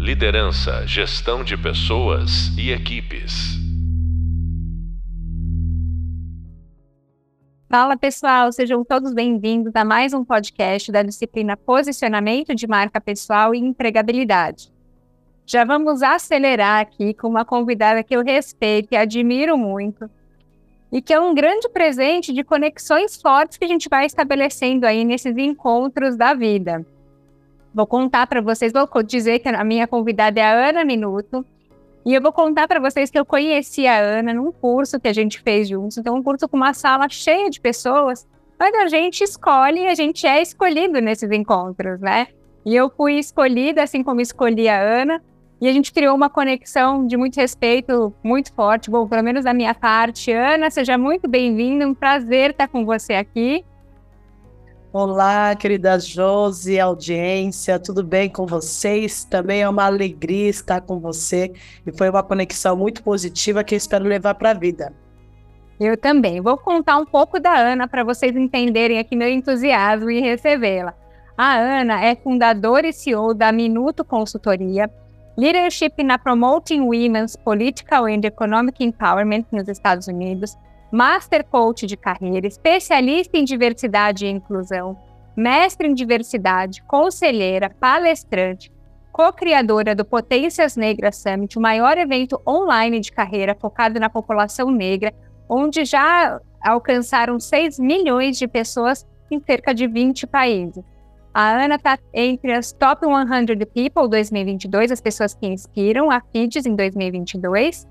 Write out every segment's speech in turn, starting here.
Liderança, gestão de pessoas e equipes. Fala pessoal, sejam todos bem-vindos a mais um podcast da disciplina Posicionamento de Marca Pessoal e Empregabilidade. Já vamos acelerar aqui com uma convidada que eu respeito e admiro muito, e que é um grande presente de conexões fortes que a gente vai estabelecendo aí nesses encontros da vida. Vou contar para vocês, vou dizer que a minha convidada é a Ana Minuto, e eu vou contar para vocês que eu conheci a Ana num curso que a gente fez juntos, então um curso com uma sala cheia de pessoas, mas a gente escolhe, a gente é escolhido nesses encontros, né? E eu fui escolhida, assim como escolhi a Ana, e a gente criou uma conexão de muito respeito, muito forte, bom, pelo menos da minha parte. Ana, seja muito bem-vinda, um prazer estar com você aqui. Olá, querida Josi, audiência, tudo bem com vocês? Também é uma alegria estar com você e foi uma conexão muito positiva que eu espero levar para a vida. Eu também. Vou contar um pouco da Ana para vocês entenderem aqui meu entusiasmo em recebê-la. A Ana é fundadora e CEO da Minuto Consultoria, Leadership na Promoting Women's Political and Economic Empowerment nos Estados Unidos, Master Coach de Carreira, especialista em diversidade e inclusão, mestre em diversidade, conselheira, palestrante, co-criadora do Potências Negras Summit, o maior evento online de carreira focado na população negra, onde já alcançaram 6 milhões de pessoas em cerca de 20 países. A Ana está entre as Top 100 People 2022, as pessoas que inspiram a FIDES em 2022.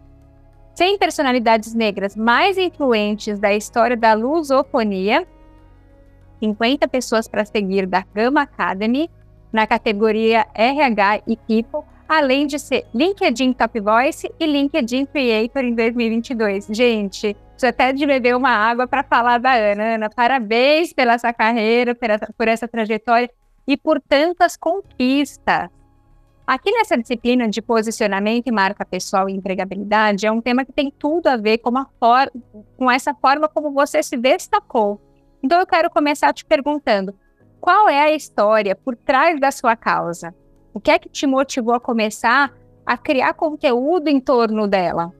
100 personalidades negras mais influentes da história da lusofonia. 50 pessoas para seguir da Gama Academy, na categoria RH e People, além de ser LinkedIn Top Voice e LinkedIn Creator em 2022. Gente, já até de beber uma água para falar da Ana. Ana, parabéns pela sua carreira, por essa trajetória e por tantas conquistas. Aqui nessa disciplina de posicionamento e marca pessoal e empregabilidade é um tema que tem tudo a ver com, com essa forma como você se destacou. Então eu quero começar te perguntando: qual é a história por trás da sua causa? O que é que te motivou a começar a criar conteúdo em torno dela?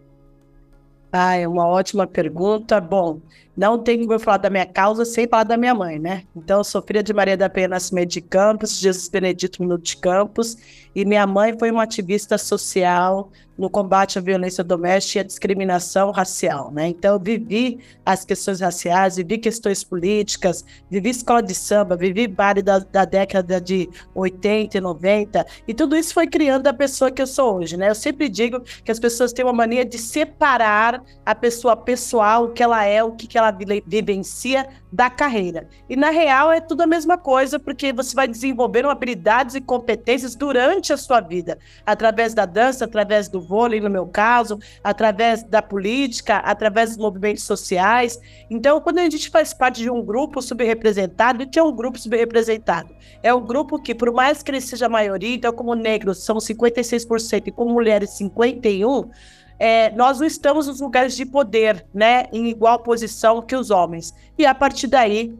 Ah, é uma ótima pergunta. Bom, não tem como falar da minha causa sem falar da minha mãe, né? Então, eu sou filha de Maria da Penha Nascimento de Campos, Jesus Benedito Minuto de Campos, e minha mãe foi uma ativista social no combate à violência doméstica e à discriminação racial, né? Então, eu vivi as questões raciais, vivi questões políticas, vivi escola de samba, vivi baile da, da década de 80 e 90, e tudo isso foi criando a pessoa que eu sou hoje, né? Eu sempre digo que as pessoas têm uma mania de separar a pessoa pessoal, o que ela é, o que, que ela ela vivencia da carreira. E na real é tudo a mesma coisa, porque você vai desenvolvendo habilidades e competências durante a sua vida, através da dança, através do vôlei, no meu caso, através da política, através dos movimentos sociais. Então, quando a gente faz parte de um grupo subrepresentado, que é um grupo subrepresentado? É um grupo que, por mais que ele seja a maioria, então como negros são 56% e como mulheres 51%, é, nós não estamos nos lugares de poder, né, em igual posição que os homens. E a partir daí,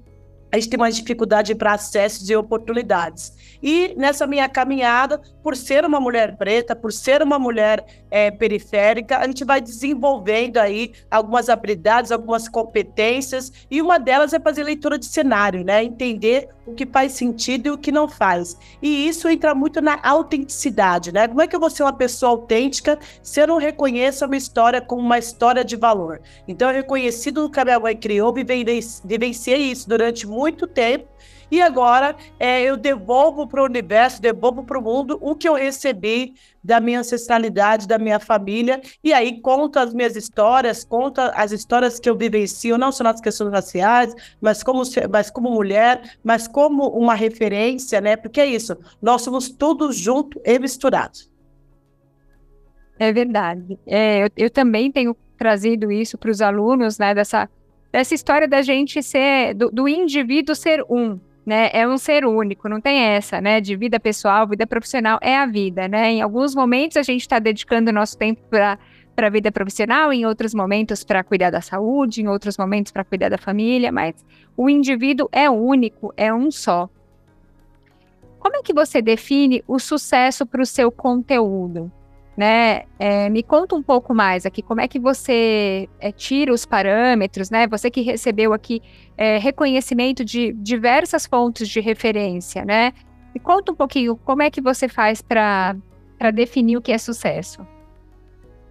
a gente tem mais dificuldade para acesso e oportunidades. E nessa minha caminhada, por ser uma mulher preta, por ser uma mulher é, periférica, a gente vai desenvolvendo aí algumas habilidades, algumas competências, e uma delas é fazer leitura de cenário, né? Entender o que faz sentido e o que não faz. E isso entra muito na autenticidade, né? Como é que eu vou ser uma pessoa autêntica se eu não reconheço uma história como uma história de valor? Então, reconhecido no que a minha mãe criou, vivenciei isso durante muito tempo e agora é, eu devolvo para o universo, devolvo para o mundo o que eu recebi da minha ancestralidade, da minha família, e aí conto as minhas histórias, conto as histórias que eu vivencio, não só nas questões raciais, mas como, mas como mulher, mas como uma referência, né? Porque é isso, nós somos todos juntos e misturados. É verdade. É, eu, eu também tenho trazido isso para os alunos, né? Dessa, dessa história da gente ser, do, do indivíduo ser um, né? É um ser único, não tem essa, né? De vida pessoal, vida profissional, é a vida, né? Em alguns momentos a gente está dedicando nosso tempo para para a vida profissional, em outros momentos para cuidar da saúde, em outros momentos para cuidar da família, mas o indivíduo é único, é um só. como é que você define o sucesso para o seu conteúdo? Né? É, me conta um pouco mais aqui, como é que você é, tira os parâmetros, né? Você que recebeu aqui é, reconhecimento de diversas fontes de referência, né? Me conta um pouquinho como é que você faz para definir o que é sucesso.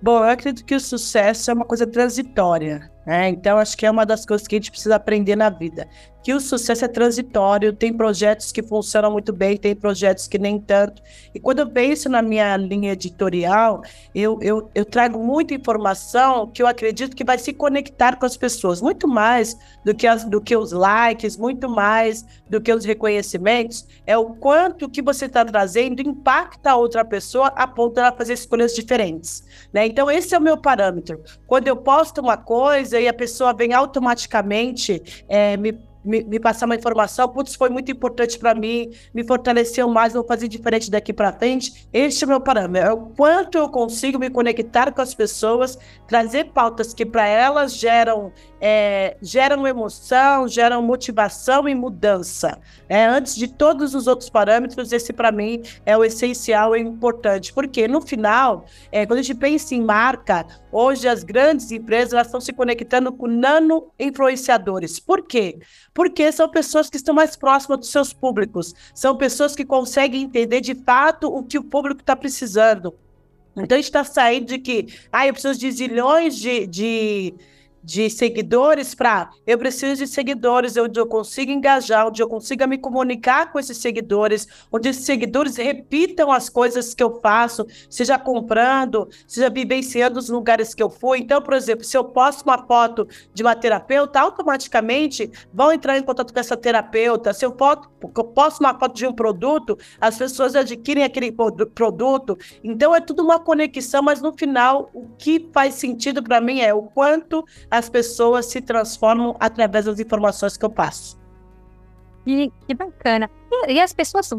Bom, eu acredito que o sucesso é uma coisa transitória, né? Então, acho que é uma das coisas que a gente precisa aprender na vida que o sucesso é transitório, tem projetos que funcionam muito bem, tem projetos que nem tanto. E quando eu penso na minha linha editorial, eu, eu, eu trago muita informação que eu acredito que vai se conectar com as pessoas, muito mais do que, as, do que os likes, muito mais do que os reconhecimentos, é o quanto que você está trazendo impacta a outra pessoa a ponto de ela fazer escolhas diferentes. Né? Então, esse é o meu parâmetro. Quando eu posto uma coisa e a pessoa vem automaticamente é, me me, me, passar uma informação, putz, foi muito importante para mim, me fortaleceu mais, vou fazer diferente daqui para frente. Este é o meu parâmetro, é o quanto eu consigo me conectar com as pessoas, trazer pautas que para elas geram, é, geram emoção, geram motivação e mudança. É, antes de todos os outros parâmetros, esse para mim é o essencial e importante, porque no final, é, quando a gente pensa em marca, hoje as grandes empresas estão se conectando com nano influenciadores. Por quê? Porque são pessoas que estão mais próximas dos seus públicos, são pessoas que conseguem entender de fato o que o público está precisando. Então, a gente está saindo de que, ah, eu preciso de zilhões de, de de seguidores para eu preciso de seguidores onde eu consiga engajar, onde eu consiga me comunicar com esses seguidores, onde esses seguidores repitam as coisas que eu faço, seja comprando, seja vivenciando os lugares que eu fui. Então, por exemplo, se eu posto uma foto de uma terapeuta, automaticamente vão entrar em contato com essa terapeuta. Se eu, foto, eu posto uma foto de um produto, as pessoas adquirem aquele produto. Então, é tudo uma conexão, mas no final, o que faz sentido para mim é o quanto as pessoas se transformam através das informações que eu passo. E que bacana. E, e as pessoas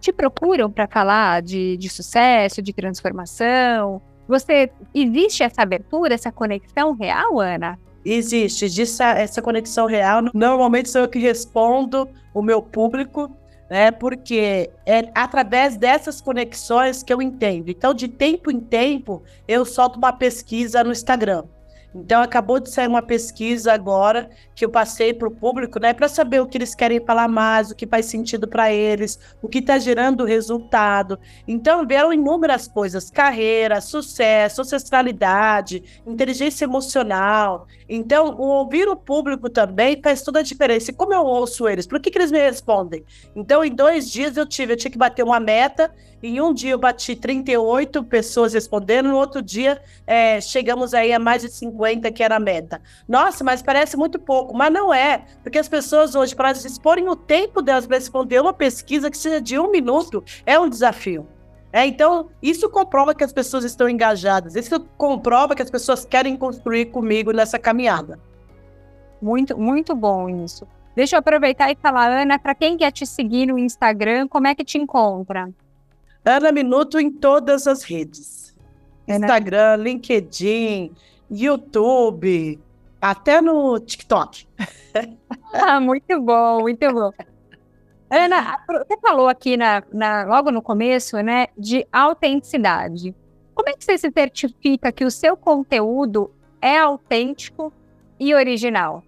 te procuram para falar de, de sucesso, de transformação? Você existe essa abertura, essa conexão real, Ana? Existe, existe essa conexão real. Normalmente sou eu que respondo o meu público, né? Porque é através dessas conexões que eu entendo. Então, de tempo em tempo, eu solto uma pesquisa no Instagram. Então, acabou de sair uma pesquisa agora que eu passei para o público, né, para saber o que eles querem falar mais, o que faz sentido para eles, o que está gerando resultado. Então, vieram inúmeras coisas: carreira, sucesso, ancestralidade, inteligência emocional. Então, ouvir o público também faz toda a diferença. E como eu ouço eles? Por que, que eles me respondem? Então, em dois dias eu tive, eu tinha que bater uma meta. Em um dia eu bati 38 pessoas respondendo, no outro dia é, chegamos aí a mais de 50, que era a meta. Nossa, mas parece muito pouco, mas não é, porque as pessoas hoje, para exporem o tempo delas para responder uma pesquisa que seja de um minuto, é um desafio. É, então, isso comprova que as pessoas estão engajadas, isso comprova que as pessoas querem construir comigo nessa caminhada. Muito, muito bom isso. Deixa eu aproveitar e falar, Ana, para quem quer te seguir no Instagram, como é que te encontra? Ana Minuto em todas as redes. Instagram, LinkedIn, YouTube, até no TikTok. ah, muito bom, muito bom. Ana, você falou aqui na, na, logo no começo, né, de autenticidade. Como é que você se certifica que o seu conteúdo é autêntico e original?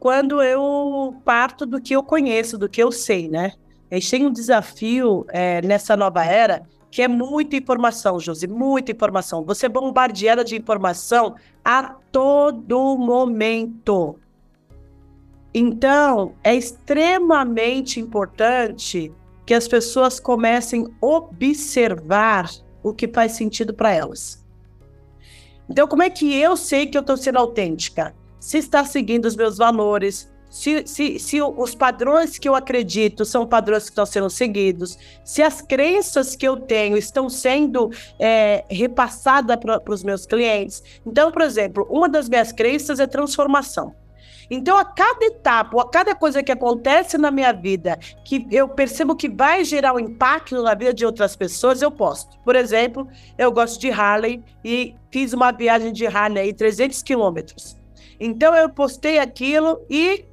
Quando eu parto do que eu conheço, do que eu sei, né? A gente tem um desafio é, nessa nova era que é muita informação, Josi, muita informação. Você é bombardeada de informação a todo momento. Então, é extremamente importante que as pessoas comecem a observar o que faz sentido para elas. Então, como é que eu sei que eu estou sendo autêntica? Se está seguindo os meus valores, se, se, se os padrões que eu acredito são padrões que estão sendo seguidos, se as crenças que eu tenho estão sendo é, repassadas para os meus clientes. Então, por exemplo, uma das minhas crenças é transformação. Então, a cada etapa, a cada coisa que acontece na minha vida, que eu percebo que vai gerar um impacto na vida de outras pessoas, eu posto. Por exemplo, eu gosto de Harley e fiz uma viagem de Harley aí, 300 quilômetros. Então, eu postei aquilo e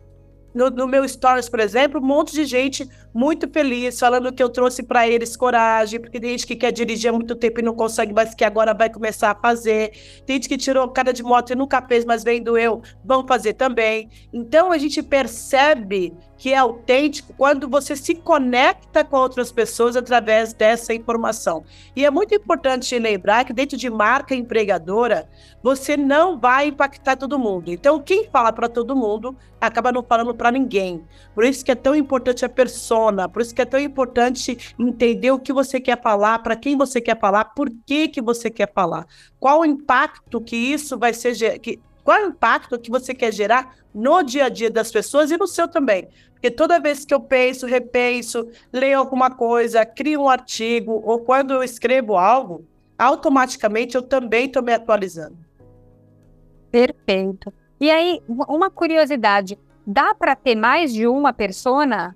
no, no, meu stories, por exemplo, um monte de gente muito feliz, falando que eu trouxe para eles coragem, porque tem gente que quer dirigir há muito tempo e não consegue, mas que agora vai começar a fazer. Tem gente que tirou cara de moto e nunca fez, mas vendo eu, vão fazer também. Então a gente percebe que é autêntico quando você se conecta com outras pessoas através dessa informação. E é muito importante lembrar que dentro de marca empregadora, você não vai impactar todo mundo. Então, quem fala para todo mundo acaba não falando para ninguém. Por isso que é tão importante a persona, por isso que é tão importante entender o que você quer falar, para quem você quer falar, por que que você quer falar. Qual o impacto que isso vai ser que qual é o impacto que você quer gerar no dia a dia das pessoas e no seu também? Porque toda vez que eu penso, repenso, leio alguma coisa, crio um artigo, ou quando eu escrevo algo, automaticamente eu também estou me atualizando. Perfeito. E aí, uma curiosidade: dá para ter mais de uma persona?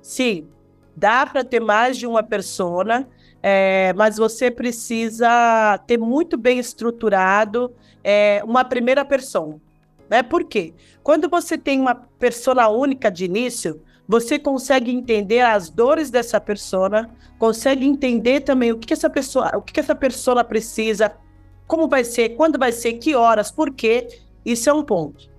Sim, dá para ter mais de uma persona, é, mas você precisa ter muito bem estruturado é, uma primeira persona. Né? Por quê? Quando você tem uma persona única de início, você consegue entender as dores dessa persona, consegue entender também o que, que essa pessoa, o que, que essa persona precisa, como vai ser, quando vai ser, que horas, por quê. Isso é um ponto.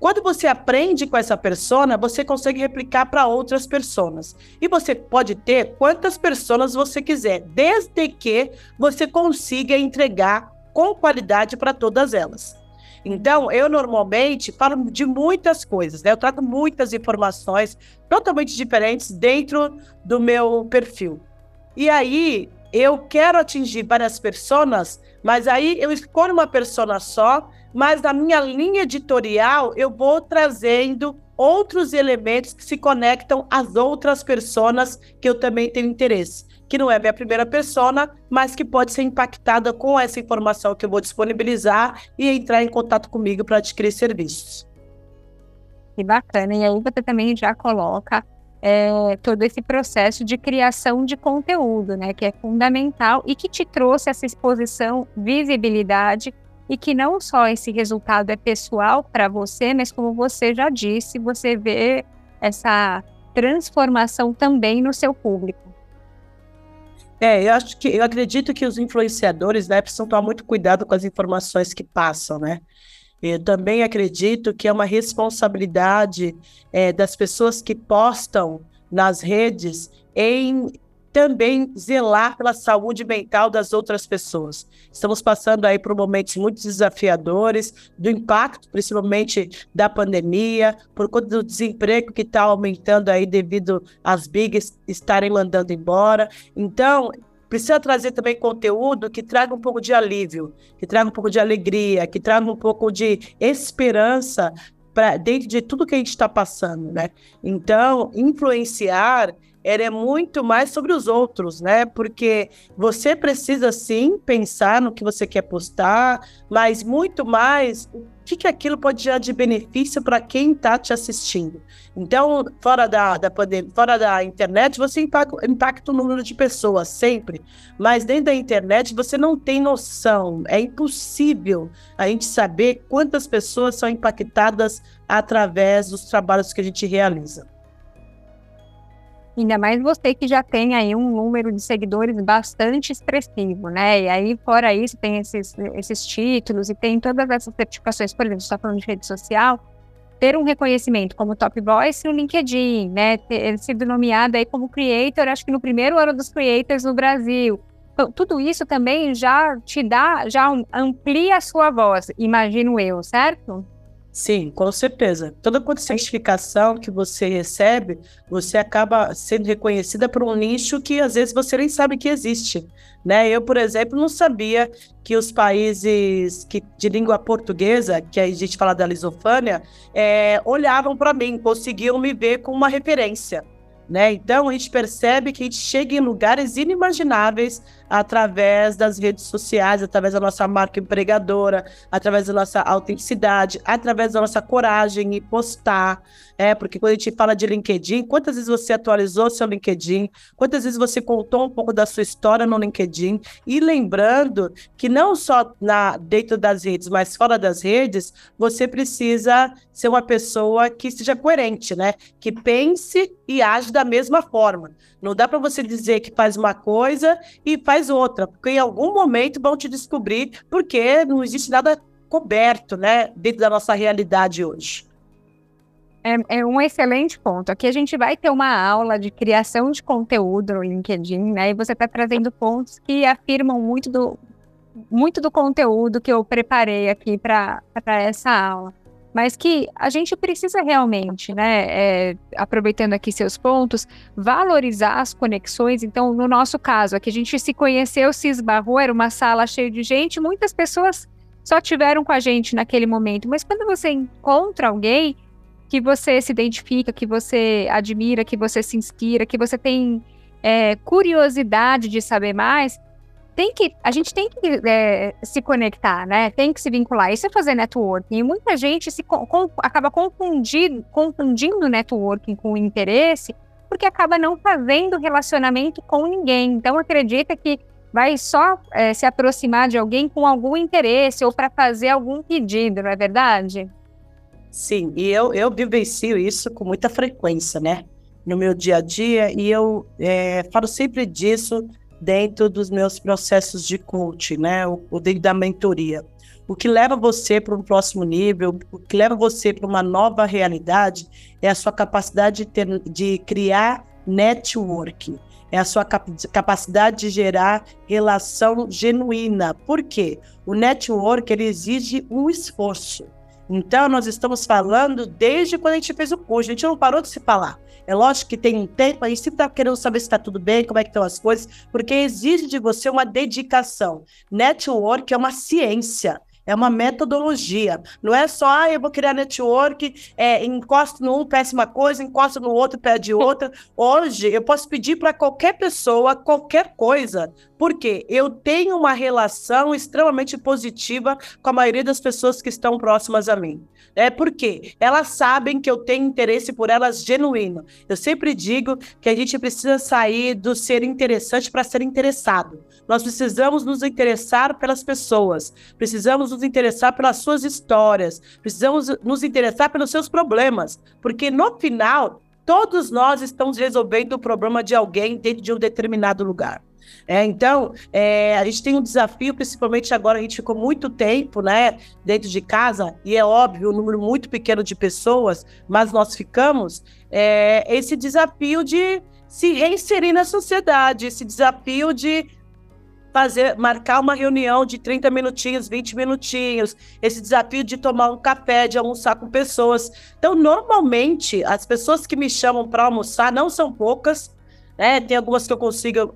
Quando você aprende com essa persona, você consegue replicar para outras pessoas. E você pode ter quantas pessoas você quiser, desde que você consiga entregar com qualidade para todas elas. Então, eu normalmente falo de muitas coisas, né? Eu trago muitas informações totalmente diferentes dentro do meu perfil. E aí, eu quero atingir várias pessoas, mas aí eu escolho uma persona só, mas na minha linha editorial eu vou trazendo outros elementos que se conectam às outras pessoas que eu também tenho interesse que não é minha primeira persona, mas que pode ser impactada com essa informação que eu vou disponibilizar e entrar em contato comigo para adquirir serviços. Que bacana. E aí você também já coloca é, todo esse processo de criação de conteúdo, né? Que é fundamental e que te trouxe essa exposição, visibilidade e que não só esse resultado é pessoal para você, mas como você já disse, você vê essa transformação também no seu público. É, eu acho que eu acredito que os influenciadores né, precisam tomar muito cuidado com as informações que passam, né? Eu também acredito que é uma responsabilidade é, das pessoas que postam nas redes em também zelar pela saúde mental das outras pessoas. Estamos passando aí por momentos muito desafiadores, do impacto principalmente da pandemia, por conta do desemprego que está aumentando aí devido às bigs estarem mandando embora. Então, precisa trazer também conteúdo que traga um pouco de alívio, que traga um pouco de alegria, que traga um pouco de esperança para dentro de tudo que a gente está passando, né? Então, influenciar é muito mais sobre os outros, né? Porque você precisa sim pensar no que você quer postar, mas muito mais que, que aquilo pode gerar de benefício para quem está te assistindo. Então, fora da, da fora da internet, você impacta, impacta o número de pessoas sempre, mas dentro da internet você não tem noção. É impossível a gente saber quantas pessoas são impactadas através dos trabalhos que a gente realiza. Ainda mais você que já tem aí um número de seguidores bastante expressivo, né? E aí, fora isso, tem esses, esses títulos e tem todas essas certificações. Por exemplo, você está falando de rede social, ter um reconhecimento como Top Voice no LinkedIn, né? Ter sido nomeado aí como Creator, acho que no primeiro ano dos Creators no Brasil. Então, tudo isso também já te dá, já amplia a sua voz, imagino eu, certo? Sim, com certeza. Toda certificação que você recebe, você acaba sendo reconhecida por um nicho que às vezes você nem sabe que existe. Né? Eu, por exemplo, não sabia que os países que, de língua portuguesa, que a gente fala da lisofânia, é, olhavam para mim, conseguiam me ver como uma referência. Né? Então a gente percebe que a gente chega em lugares inimagináveis através das redes sociais, através da nossa marca empregadora, através da nossa autenticidade, através da nossa coragem em postar. É, porque quando a gente fala de LinkedIn, quantas vezes você atualizou seu LinkedIn? Quantas vezes você contou um pouco da sua história no LinkedIn? E lembrando que não só na, dentro das redes, mas fora das redes, você precisa ser uma pessoa que seja coerente, né? Que pense e age da mesma forma. Não dá para você dizer que faz uma coisa e faz outra, porque em algum momento vão te descobrir, porque não existe nada coberto, né, dentro da nossa realidade hoje. É, é, um excelente ponto. Aqui a gente vai ter uma aula de criação de conteúdo no LinkedIn, né? E você está trazendo pontos que afirmam muito do, muito do conteúdo que eu preparei aqui para essa aula. Mas que a gente precisa realmente, né? É, aproveitando aqui seus pontos, valorizar as conexões. Então, no nosso caso, aqui a gente se conheceu, se esbarrou, era uma sala cheia de gente, muitas pessoas só tiveram com a gente naquele momento. Mas quando você encontra alguém que você se identifica, que você admira, que você se inspira, que você tem é, curiosidade de saber mais, tem que, a gente tem que é, se conectar, né? Tem que se vincular. Isso é fazer networking. E muita gente se com, acaba confundindo, confundindo networking com interesse, porque acaba não fazendo relacionamento com ninguém. Então acredita que vai só é, se aproximar de alguém com algum interesse ou para fazer algum pedido, não é verdade? Sim, e eu, eu vivencio isso com muita frequência, né? No meu dia a dia, e eu é, falo sempre disso dentro dos meus processos de coaching, né? O, o dentro da mentoria. O que leva você para um próximo nível, o que leva você para uma nova realidade é a sua capacidade de, ter, de criar networking, é a sua cap capacidade de gerar relação genuína. Por quê? O network ele exige um esforço. Então, nós estamos falando desde quando a gente fez o curso, a gente não parou de se falar. É lógico que tem um tempo, a gente sempre está querendo saber se está tudo bem, como é que estão as coisas, porque exige de você uma dedicação. Network é uma ciência é uma metodologia. Não é só, ah, eu vou criar network, é, encosto num, péssima coisa, encosto no outro, pede outra. Hoje, eu posso pedir para qualquer pessoa qualquer coisa, porque eu tenho uma relação extremamente positiva com a maioria das pessoas que estão próximas a mim. É porque elas sabem que eu tenho interesse por elas genuíno. Eu sempre digo que a gente precisa sair do ser interessante para ser interessado. Nós precisamos nos interessar pelas pessoas, precisamos nos interessar pelas suas histórias, precisamos nos interessar pelos seus problemas, porque no final todos nós estamos resolvendo o problema de alguém dentro de um determinado lugar. É, então, é, a gente tem um desafio, principalmente agora, a gente ficou muito tempo né, dentro de casa, e é óbvio, um número muito pequeno de pessoas, mas nós ficamos, é, esse desafio de se reinserir na sociedade, esse desafio de fazer, marcar uma reunião de 30 minutinhos, 20 minutinhos, esse desafio de tomar um café, de almoçar com pessoas. Então, normalmente, as pessoas que me chamam para almoçar não são poucas, né? Tem algumas que eu consigo,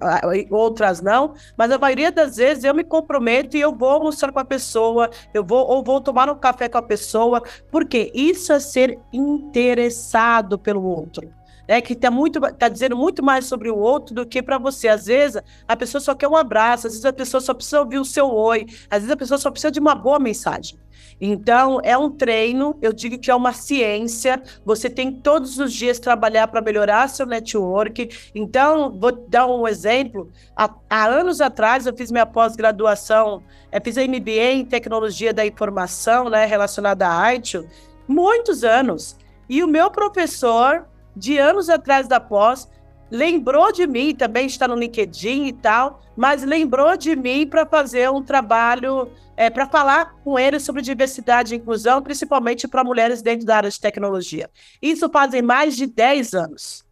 outras não, mas a maioria das vezes eu me comprometo e eu vou almoçar com a pessoa, eu vou ou vou tomar um café com a pessoa, porque isso é ser interessado pelo outro. É que está muito tá dizendo muito mais sobre o outro do que para você. Às vezes a pessoa só quer um abraço, às vezes a pessoa só precisa ouvir o seu oi, às vezes a pessoa só precisa de uma boa mensagem. Então, é um treino, eu digo que é uma ciência. Você tem todos os dias trabalhar para melhorar seu network. Então, vou dar um exemplo. Há, há anos atrás, eu fiz minha pós-graduação, fiz a MBA em Tecnologia da Informação, né, relacionada à ITIL, muitos anos. E o meu professor, de anos atrás da pós, lembrou de mim, também está no LinkedIn e tal, mas lembrou de mim para fazer um trabalho, é, para falar com ele sobre diversidade e inclusão, principalmente para mulheres dentro da área de tecnologia. Isso fazem mais de 10 anos.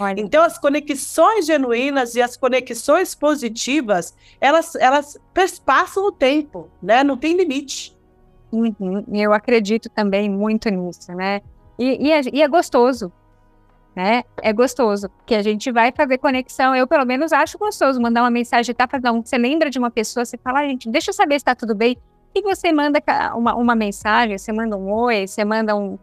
Olha. Então, as conexões genuínas e as conexões positivas, elas, elas passam o tempo, né? Não tem limite. Uhum. Eu acredito também muito nisso, né? E, e, é, e é gostoso, né? É gostoso, porque a gente vai fazer conexão. Eu, pelo menos, acho gostoso mandar uma mensagem, tá? Fazer um, você lembra de uma pessoa, você fala, ah, gente, deixa eu saber se tá tudo bem. E você manda uma, uma mensagem, você manda um oi, você manda um,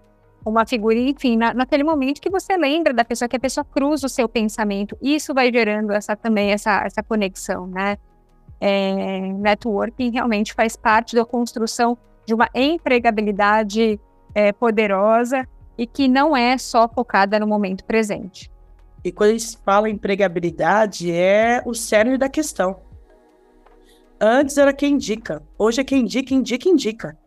uma figurinha, enfim, na, naquele momento que você lembra da pessoa, que a pessoa cruza o seu pensamento. Isso vai gerando essa também essa, essa conexão, né? É, networking realmente faz parte da construção de uma empregabilidade é, poderosa e que não é só focada no momento presente. E quando a gente fala em empregabilidade, é o cerne da questão. Antes era quem indica, hoje é quem indica, indica, indica.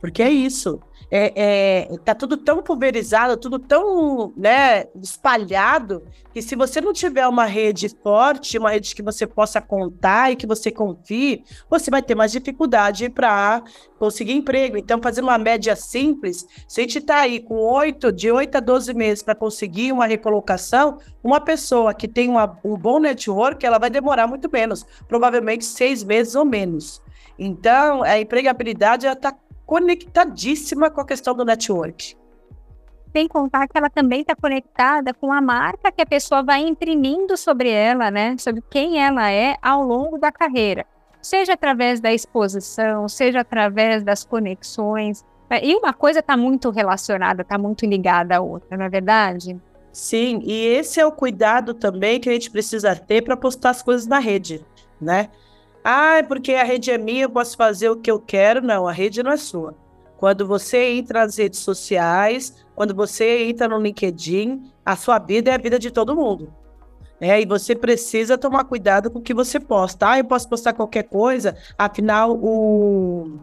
Porque é isso. É, é, tá tudo tão pulverizado, tudo tão né, espalhado, que se você não tiver uma rede forte, uma rede que você possa contar e que você confie, você vai ter mais dificuldade para conseguir emprego. Então, fazendo uma média simples, se a gente está aí com 8, de 8 a 12 meses para conseguir uma recolocação, uma pessoa que tem uma, um bom network, ela vai demorar muito menos, provavelmente seis meses ou menos. Então, a empregabilidade está conectadíssima com a questão do network. Sem contar que ela também está conectada com a marca que a pessoa vai imprimindo sobre ela, né? Sobre quem ela é ao longo da carreira. Seja através da exposição, seja através das conexões. E uma coisa está muito relacionada, está muito ligada à outra, não é verdade? Sim, e esse é o cuidado também que a gente precisa ter para postar as coisas na rede, né? Ah, porque a rede é minha, eu posso fazer o que eu quero. Não, a rede não é sua. Quando você entra nas redes sociais, quando você entra no LinkedIn, a sua vida é a vida de todo mundo. É, e você precisa tomar cuidado com o que você posta. Ah, eu posso postar qualquer coisa, afinal o.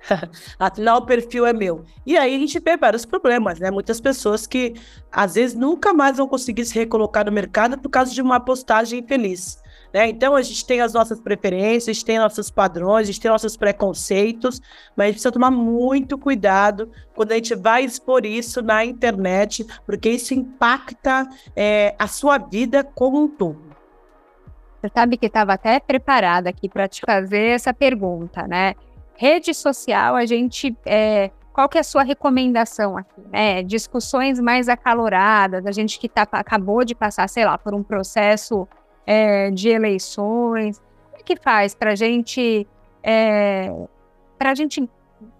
afinal, o perfil é meu. E aí a gente vê vários problemas, né? Muitas pessoas que às vezes nunca mais vão conseguir se recolocar no mercado por causa de uma postagem infeliz. Né? Então a gente tem as nossas preferências, a gente tem nossos padrões, a gente tem nossos preconceitos, mas a gente precisa tomar muito cuidado quando a gente vai expor isso na internet, porque isso impacta é, a sua vida como um todo. Você sabe que estava até preparada aqui para te fazer essa pergunta, né? Rede social, a gente. É, qual que é a sua recomendação aqui? Né? Discussões mais acaloradas, a gente que tá, acabou de passar, sei lá, por um processo é, de eleições? Como é que faz para gente, é, a gente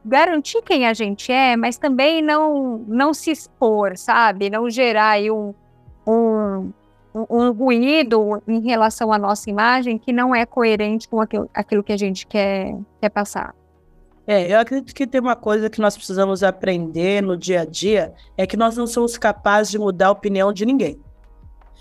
garantir quem a gente é, mas também não, não se expor, sabe? Não gerar aí um, um, um ruído em relação à nossa imagem que não é coerente com aquilo, aquilo que a gente quer, quer passar. É, eu acredito que tem uma coisa que nós precisamos aprender no dia a dia, é que nós não somos capazes de mudar a opinião de ninguém.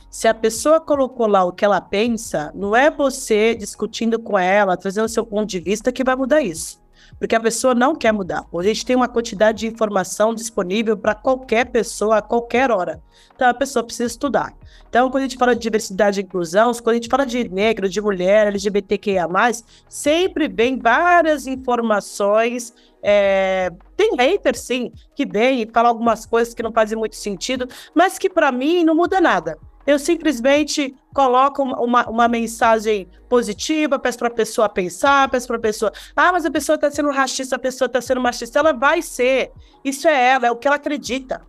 Se a pessoa colocou lá o que ela pensa, não é você discutindo com ela, trazendo o seu ponto de vista que vai mudar isso. Porque a pessoa não quer mudar. A gente tem uma quantidade de informação disponível para qualquer pessoa a qualquer hora. Então a pessoa precisa estudar. Então, quando a gente fala de diversidade e inclusão, quando a gente fala de negro, de mulher, LGBTQIA, sempre vem várias informações. É... Tem hater, sim, que vem e fala algumas coisas que não fazem muito sentido, mas que para mim não muda nada. Eu simplesmente coloco uma, uma mensagem positiva, peço para a pessoa pensar, peço para a pessoa, ah, mas a pessoa está sendo racista, a pessoa está sendo machista, ela vai ser. Isso é ela, é o que ela acredita.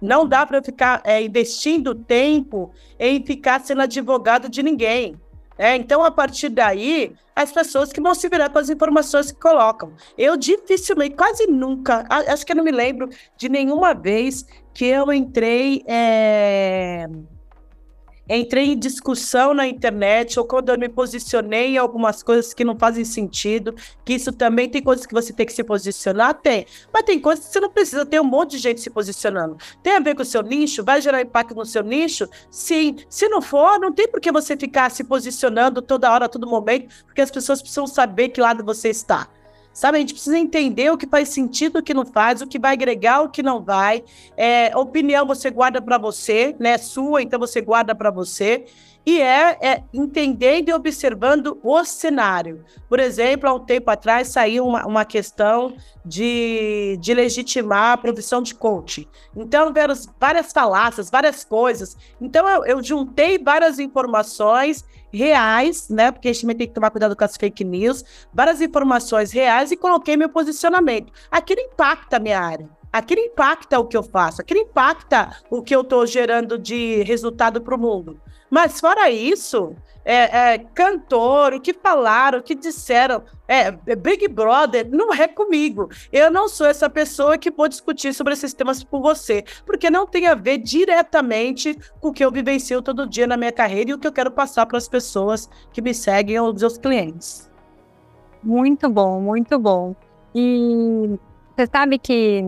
Não dá para ficar é, investindo tempo em ficar sendo advogado de ninguém. É, então, a partir daí, as pessoas que vão se virar com as informações que colocam. Eu dificilmente, quase nunca, acho que eu não me lembro de nenhuma vez que eu entrei. É entrei em discussão na internet ou quando eu me posicionei em algumas coisas que não fazem sentido, que isso também tem coisas que você tem que se posicionar, tem. Mas tem coisas que você não precisa ter um monte de gente se posicionando. Tem a ver com o seu nicho? Vai gerar impacto no seu nicho? Sim. Se não for, não tem por que você ficar se posicionando toda hora, todo momento, porque as pessoas precisam saber que lado você está. Sabe, a gente precisa entender o que faz sentido, o que não faz, o que vai agregar, o que não vai. É, opinião você guarda para você, né? Sua, então você guarda para você. E é, é, entendendo e observando o cenário. Por exemplo, há um tempo atrás saiu uma, uma questão de, de legitimar a profissão de coach. Então, várias, várias falácias, várias coisas. Então, eu, eu juntei várias informações reais, né? Porque a gente também tem que tomar cuidado com as fake news, várias informações reais e coloquei meu posicionamento. Aquilo impacta a minha área. Aquilo impacta o que eu faço, aquilo impacta o que eu estou gerando de resultado para o mundo. Mas fora isso, é, é, cantor, o que falaram, o que disseram, é, Big Brother, não é comigo. Eu não sou essa pessoa que vou discutir sobre esses temas com você, porque não tem a ver diretamente com o que eu vivencio todo dia na minha carreira e o que eu quero passar para as pessoas que me seguem ou os meus clientes. Muito bom, muito bom. E você sabe que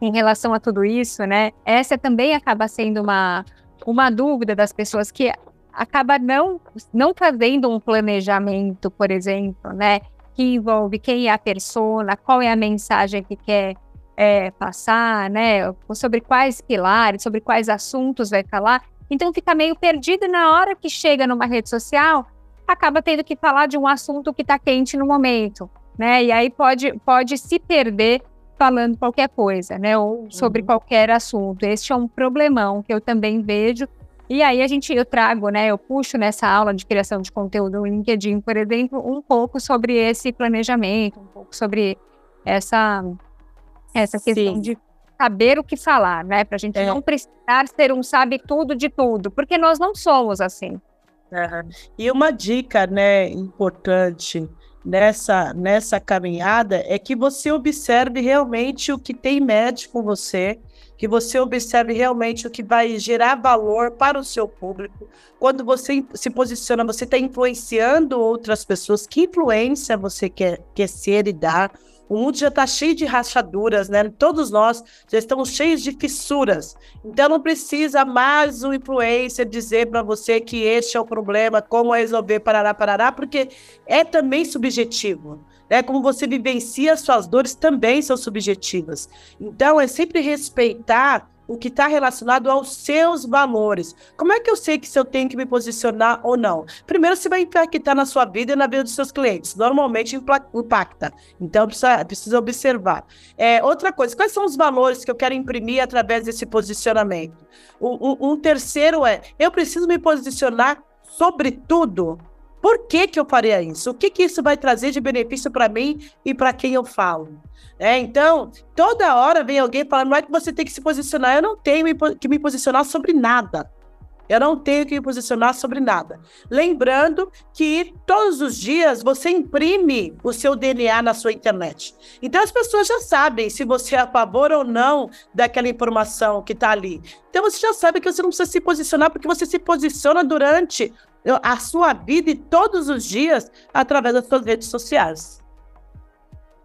em relação a tudo isso, né? Essa também acaba sendo uma, uma dúvida das pessoas que acaba não, não fazendo um planejamento, por exemplo, né? que envolve quem é a persona, qual é a mensagem que quer é, passar, né? Sobre quais pilares, sobre quais assuntos vai falar. Então fica meio perdido na hora que chega numa rede social, acaba tendo que falar de um assunto que está quente no momento, né? E aí pode, pode se perder falando qualquer coisa, né? Ou sobre uhum. qualquer assunto. Este é um problemão que eu também vejo. E aí a gente, eu trago, né? Eu puxo nessa aula de criação de conteúdo no LinkedIn, por exemplo, um pouco sobre esse planejamento, um pouco sobre essa essa questão Sim. de saber o que falar, né? Para a gente é. não precisar ser um sabe tudo de tudo, porque nós não somos assim. Uhum. E uma dica, né, importante nessa nessa caminhada é que você observe realmente o que tem médio com você, que você observe realmente o que vai gerar valor para o seu público. Quando você se posiciona, você está influenciando outras pessoas. Que influência você quer, quer ser e dar? O mundo já está cheio de rachaduras, né? Todos nós já estamos cheios de fissuras. Então não precisa mais o influencer dizer para você que este é o problema, como resolver, parará, parará, porque é também subjetivo. Né? Como você vivencia suas dores também são subjetivas. Então é sempre respeitar o que está relacionado aos seus valores. Como é que eu sei que se eu tenho que me posicionar ou não? Primeiro, se vai impactar na sua vida e na vida dos seus clientes. Normalmente impacta. Então, precisa, precisa observar. É, outra coisa, quais são os valores que eu quero imprimir através desse posicionamento? Um, um terceiro é, eu preciso me posicionar sobre tudo. Por que, que eu faria isso? O que, que isso vai trazer de benefício para mim e para quem eu falo? É, então, toda hora vem alguém falando, não é que você tem que se posicionar. Eu não tenho que me posicionar sobre nada. Eu não tenho que me posicionar sobre nada. Lembrando que todos os dias você imprime o seu DNA na sua internet. Então as pessoas já sabem se você é a favor ou não daquela informação que está ali. Então você já sabe que você não precisa se posicionar, porque você se posiciona durante a sua vida e todos os dias através das suas redes sociais.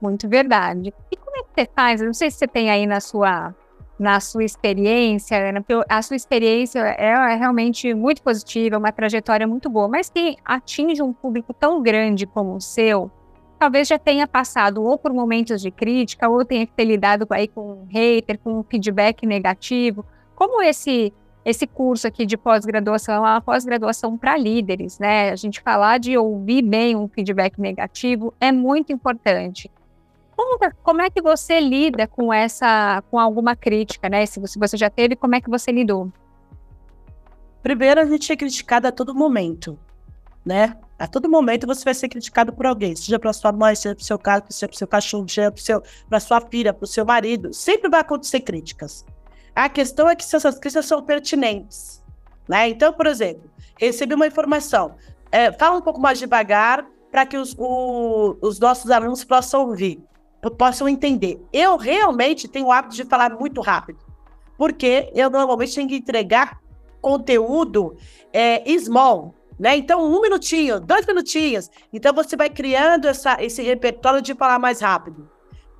Muito verdade. E como é que você faz? Eu não sei se você tem aí na sua na sua experiência, Ana, a sua experiência é, é, realmente muito positiva, uma trajetória muito boa, mas quem atinge um público tão grande como o seu, talvez já tenha passado ou por momentos de crítica, ou tenha que ter lidado aí com um hater, com um feedback negativo. Como esse esse curso aqui de pós-graduação é uma pós-graduação para líderes, né? A gente falar de ouvir bem um feedback negativo é muito importante. Como, é que você lida com essa, com alguma crítica, né? Se você, você já teve, como é que você lidou? Primeiro, a gente é criticado a todo momento, né? A todo momento você vai ser criticado por alguém, seja para sua mãe, seja para seu caso, seja para seu cachorro, seja para sua filha, para o seu marido. Sempre vai acontecer críticas. A questão é que se essas críticas são pertinentes, né? Então, por exemplo, recebi uma informação, é, fala um pouco mais devagar para que os, o, os nossos alunos possam ouvir possam entender. Eu realmente tenho o hábito de falar muito rápido, porque eu normalmente tenho que entregar conteúdo é, small, né? Então, um minutinho, dois minutinhos. Então, você vai criando essa, esse repertório de falar mais rápido.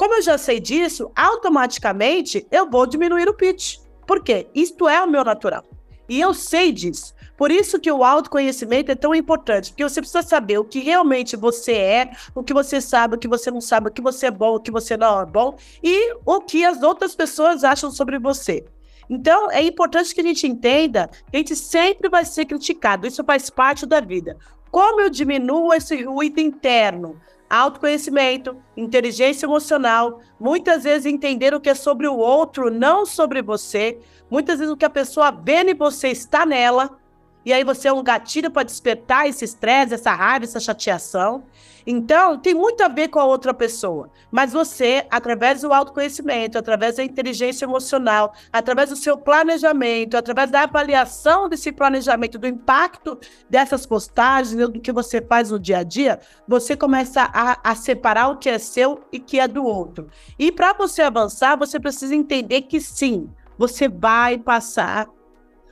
Como eu já sei disso, automaticamente eu vou diminuir o pitch. Por quê? Isto é o meu natural. E eu sei disso. Por isso que o autoconhecimento é tão importante, porque você precisa saber o que realmente você é, o que você sabe, o que você não sabe, o que você é bom, o que você não é bom e o que as outras pessoas acham sobre você. Então, é importante que a gente entenda que a gente sempre vai ser criticado, isso faz parte da vida. Como eu diminuo esse ruído interno? Autoconhecimento, inteligência emocional, muitas vezes entender o que é sobre o outro, não sobre você. Muitas vezes o que a pessoa vê em você está nela. E aí você é um gatilho para despertar esse estresse, essa raiva, essa chateação. Então, tem muito a ver com a outra pessoa. Mas você, através do autoconhecimento, através da inteligência emocional, através do seu planejamento, através da avaliação desse planejamento, do impacto dessas postagens, do que você faz no dia a dia, você começa a, a separar o que é seu e que é do outro. E para você avançar, você precisa entender que sim, você vai passar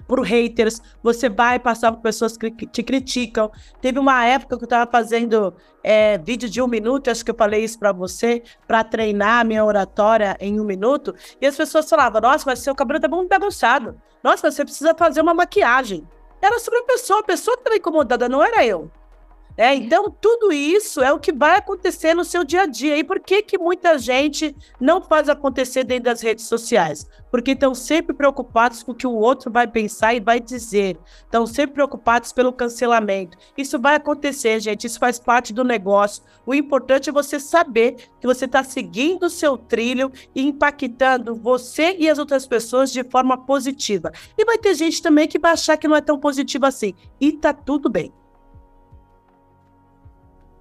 por haters, você vai passar por pessoas que te criticam. Teve uma época que eu estava fazendo é, vídeo de um minuto, acho que eu falei isso para você, para treinar a minha oratória em um minuto, e as pessoas falavam: Nossa, mas seu cabelo tá muito bagunçado. Nossa, você precisa fazer uma maquiagem. Era sobre a pessoa, a pessoa que estava incomodada, não era eu. É, então, tudo isso é o que vai acontecer no seu dia a dia. E por que, que muita gente não faz acontecer dentro das redes sociais? Porque estão sempre preocupados com o que o outro vai pensar e vai dizer. Estão sempre preocupados pelo cancelamento. Isso vai acontecer, gente. Isso faz parte do negócio. O importante é você saber que você está seguindo o seu trilho e impactando você e as outras pessoas de forma positiva. E vai ter gente também que vai achar que não é tão positivo assim. E tá tudo bem.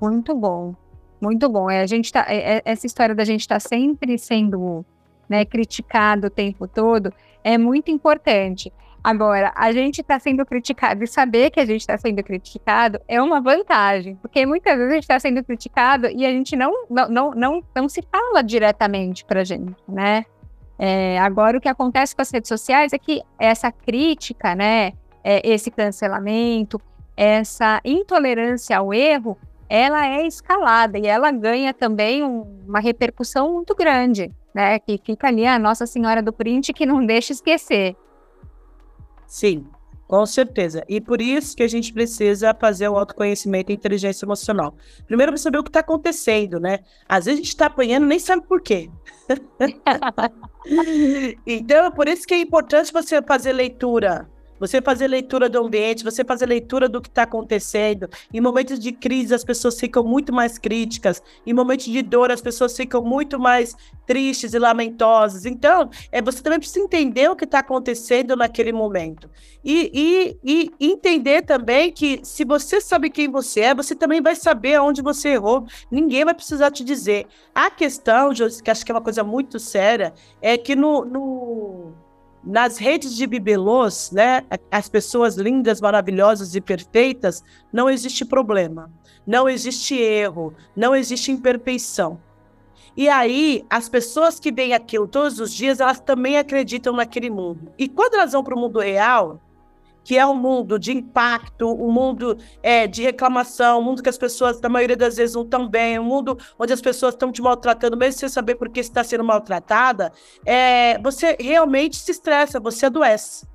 Muito bom, muito bom. É, a gente tá, é, é essa história da gente estar tá sempre sendo né, criticado o tempo todo é muito importante. Agora, a gente está sendo criticado e saber que a gente está sendo criticado é uma vantagem, porque muitas vezes a gente está sendo criticado e a gente não, não, não, não, não se fala diretamente para a gente, né? É, agora, o que acontece com as redes sociais é que essa crítica, né, é, esse cancelamento, essa intolerância ao erro, ela é escalada e ela ganha também um, uma repercussão muito grande, né? Que fica ali a Nossa Senhora do Print que não deixa esquecer. Sim, com certeza. E por isso que a gente precisa fazer o autoconhecimento e inteligência emocional. Primeiro, para saber o que está acontecendo, né? Às vezes a gente está apanhando nem sabe por quê. então, é por isso que é importante você fazer leitura você fazer leitura do ambiente, você fazer leitura do que está acontecendo. Em momentos de crise, as pessoas ficam muito mais críticas. Em momentos de dor, as pessoas ficam muito mais tristes e lamentosas. Então, é, você também precisa entender o que está acontecendo naquele momento. E, e, e entender também que se você sabe quem você é, você também vai saber onde você errou. Ninguém vai precisar te dizer. A questão, que acho que é uma coisa muito séria, é que no, no nas redes de bibelôs, né, as pessoas lindas, maravilhosas e perfeitas, não existe problema, não existe erro, não existe imperfeição. E aí, as pessoas que veem aquilo todos os dias, elas também acreditam naquele mundo. E quando elas vão para o mundo real, que é um mundo de impacto, um mundo é, de reclamação, um mundo que as pessoas, na maioria das vezes, não estão bem, um mundo onde as pessoas estão te maltratando, mesmo sem saber por que está sendo maltratada, é, você realmente se estressa, você adoece.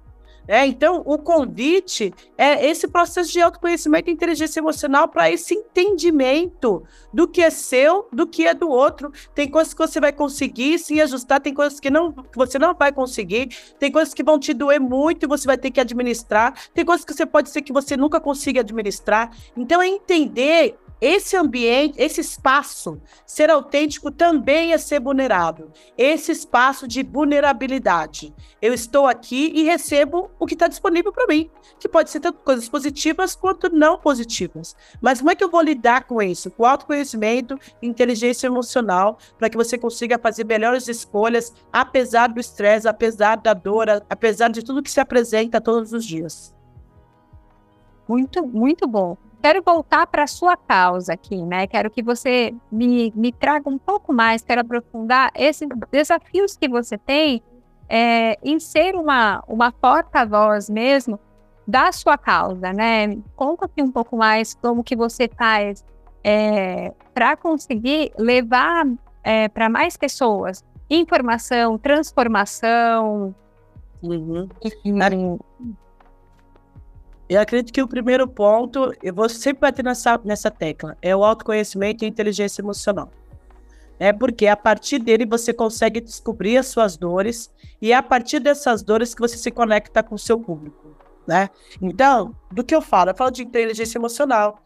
É, então, o convite é esse processo de autoconhecimento e inteligência emocional para esse entendimento do que é seu, do que é do outro. Tem coisas que você vai conseguir se ajustar, tem coisas que, não, você não vai conseguir, tem coisas que vão te doer muito e você vai ter que administrar, tem coisas que você pode ser que você nunca consiga administrar. Então, é entender esse ambiente, esse espaço, ser autêntico também é ser vulnerável. Esse espaço de vulnerabilidade. Eu estou aqui e recebo o que está disponível para mim, que pode ser tanto coisas positivas quanto não positivas. Mas como é que eu vou lidar com isso? Com autoconhecimento, inteligência emocional, para que você consiga fazer melhores escolhas, apesar do estresse, apesar da dor, apesar de tudo que se apresenta todos os dias. Muito, muito bom quero voltar para a sua causa aqui, né? Quero que você me, me traga um pouco mais, quero aprofundar esses desafios que você tem é, em ser uma, uma porta-voz mesmo da sua causa, né? Conta aqui um pouco mais como que você faz é, para conseguir levar é, para mais pessoas informação, transformação. Uhum. Eu acredito que o primeiro ponto, eu vou sempre bater nessa, nessa tecla, é o autoconhecimento e inteligência emocional. É porque a partir dele você consegue descobrir as suas dores e é a partir dessas dores que você se conecta com o seu público, né? Então, do que eu falo? Eu falo de inteligência emocional,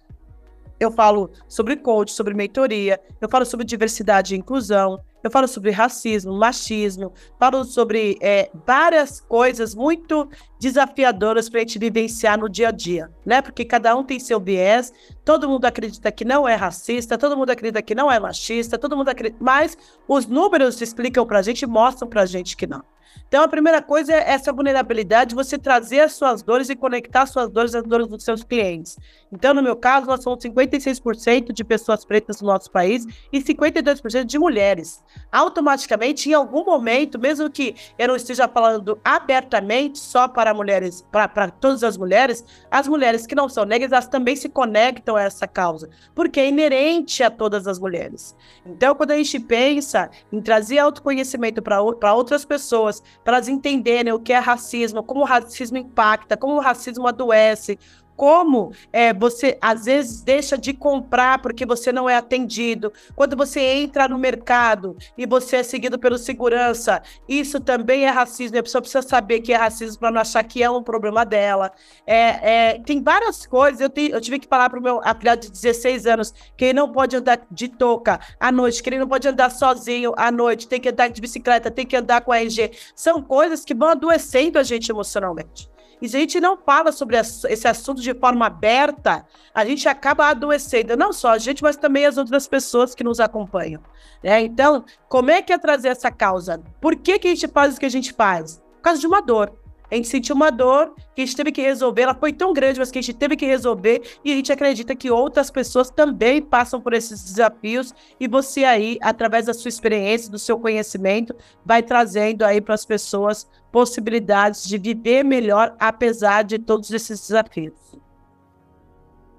eu falo sobre coach, sobre mentoria, eu falo sobre diversidade e inclusão, eu falo sobre racismo, machismo, falo sobre é, várias coisas muito desafiadoras para a gente vivenciar no dia a dia, né? Porque cada um tem seu viés, todo mundo acredita que não é racista, todo mundo acredita que não é machista, todo mundo acredita, mas os números explicam para a gente, mostram para a gente que não. Então, a primeira coisa é essa vulnerabilidade, você trazer as suas dores e conectar as suas dores às dores dos seus clientes. Então, no meu caso, nós somos 56% de pessoas pretas no nosso país e 52% de mulheres. Automaticamente, em algum momento, mesmo que eu não esteja falando abertamente só para mulheres, para todas as mulheres, as mulheres que não são negras, elas também se conectam a essa causa, porque é inerente a todas as mulheres. Então, quando a gente pensa em trazer autoconhecimento para outras pessoas, para elas entenderem o que é racismo, como o racismo impacta, como o racismo adoece, como é, você às vezes deixa de comprar porque você não é atendido, quando você entra no mercado e você é seguido pelo segurança, isso também é racismo. A pessoa precisa saber que é racismo para não achar que é um problema dela. É, é, tem várias coisas. Eu, tenho, eu tive que falar para o meu afilhado de 16 anos que ele não pode andar de touca à noite, que ele não pode andar sozinho à noite, tem que andar de bicicleta, tem que andar com a RG. São coisas que vão adoecendo a gente emocionalmente. E se a gente não fala sobre esse assunto de forma aberta, a gente acaba adoecendo, não só a gente, mas também as outras pessoas que nos acompanham. Né? Então, como é que é trazer essa causa? Por que, que a gente faz o que a gente faz? Por causa de uma dor. A gente sentiu uma dor que a gente teve que resolver. Ela foi tão grande, mas que a gente teve que resolver. E a gente acredita que outras pessoas também passam por esses desafios. E você aí, através da sua experiência, do seu conhecimento, vai trazendo aí para as pessoas possibilidades de viver melhor, apesar de todos esses desafios.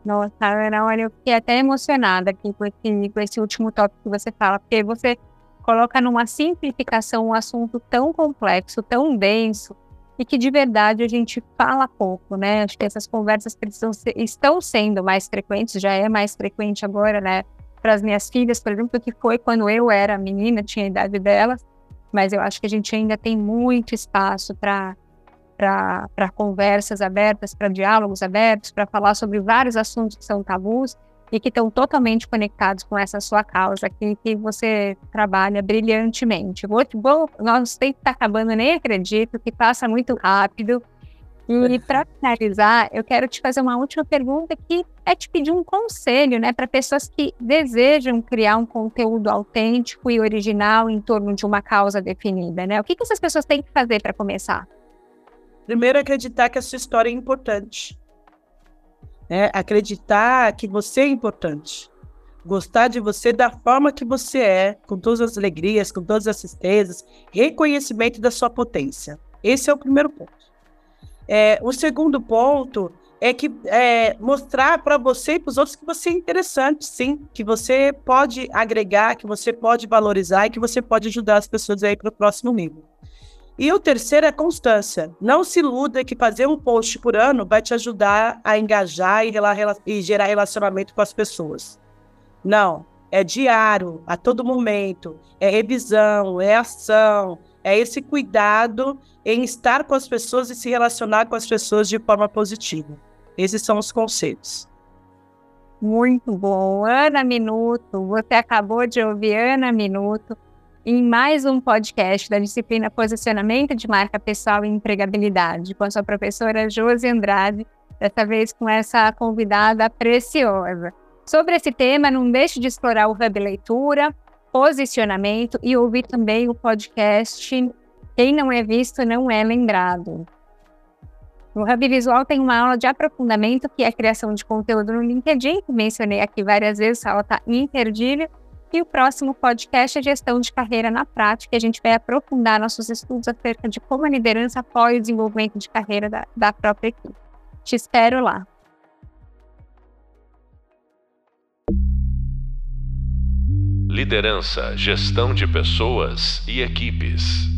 Nossa, Ana, olha, eu fiquei até emocionada aqui com esse, com esse último tópico que você fala, porque você coloca numa simplificação um assunto tão complexo, tão denso, e que de verdade a gente fala pouco, né? Acho que essas conversas precisam ser, estão sendo mais frequentes, já é mais frequente agora, né? Para as minhas filhas, por exemplo, que foi quando eu era menina, tinha a idade delas, mas eu acho que a gente ainda tem muito espaço para para conversas abertas, para diálogos abertos, para falar sobre vários assuntos que são tabus e que estão totalmente conectados com essa sua causa aqui que você trabalha brilhantemente. Vou, vou, nosso tempo está acabando, nem acredito, que passa muito rápido. E para finalizar, eu quero te fazer uma última pergunta que é te pedir um conselho, né, para pessoas que desejam criar um conteúdo autêntico e original em torno de uma causa definida, né? O que, que essas pessoas têm que fazer para começar? Primeiro, acreditar que a sua história é importante. Né? Acreditar que você é importante. Gostar de você da forma que você é, com todas as alegrias, com todas as tristezas, reconhecimento da sua potência. Esse é o primeiro ponto. É, o segundo ponto é que é, mostrar para você e para os outros que você é interessante, sim, que você pode agregar, que você pode valorizar e que você pode ajudar as pessoas aí para o próximo nível. E o terceiro é constância. Não se iluda que fazer um post por ano vai te ajudar a engajar e, e gerar relacionamento com as pessoas. Não. É diário, a todo momento. É revisão, é ação, é esse cuidado em estar com as pessoas e se relacionar com as pessoas de forma positiva. Esses são os conselhos. Muito bom. Ana Minuto, você acabou de ouvir Ana Minuto em mais um podcast da disciplina Posicionamento de Marca Pessoal e Empregabilidade, com a sua professora Josi Andrade, dessa vez com essa convidada preciosa. Sobre esse tema, não deixe de explorar o Hub Leitura, posicionamento e ouvir também o podcast Quem Não É Visto Não É Lembrado. O Hub Visual tem uma aula de aprofundamento, que é a criação de conteúdo no LinkedIn, que mencionei aqui várias vezes, a aula está imperdível. E o próximo podcast é Gestão de Carreira na Prática. A gente vai aprofundar nossos estudos acerca de como a liderança apoia o desenvolvimento de carreira da, da própria equipe. Te espero lá. Liderança, gestão de pessoas e equipes.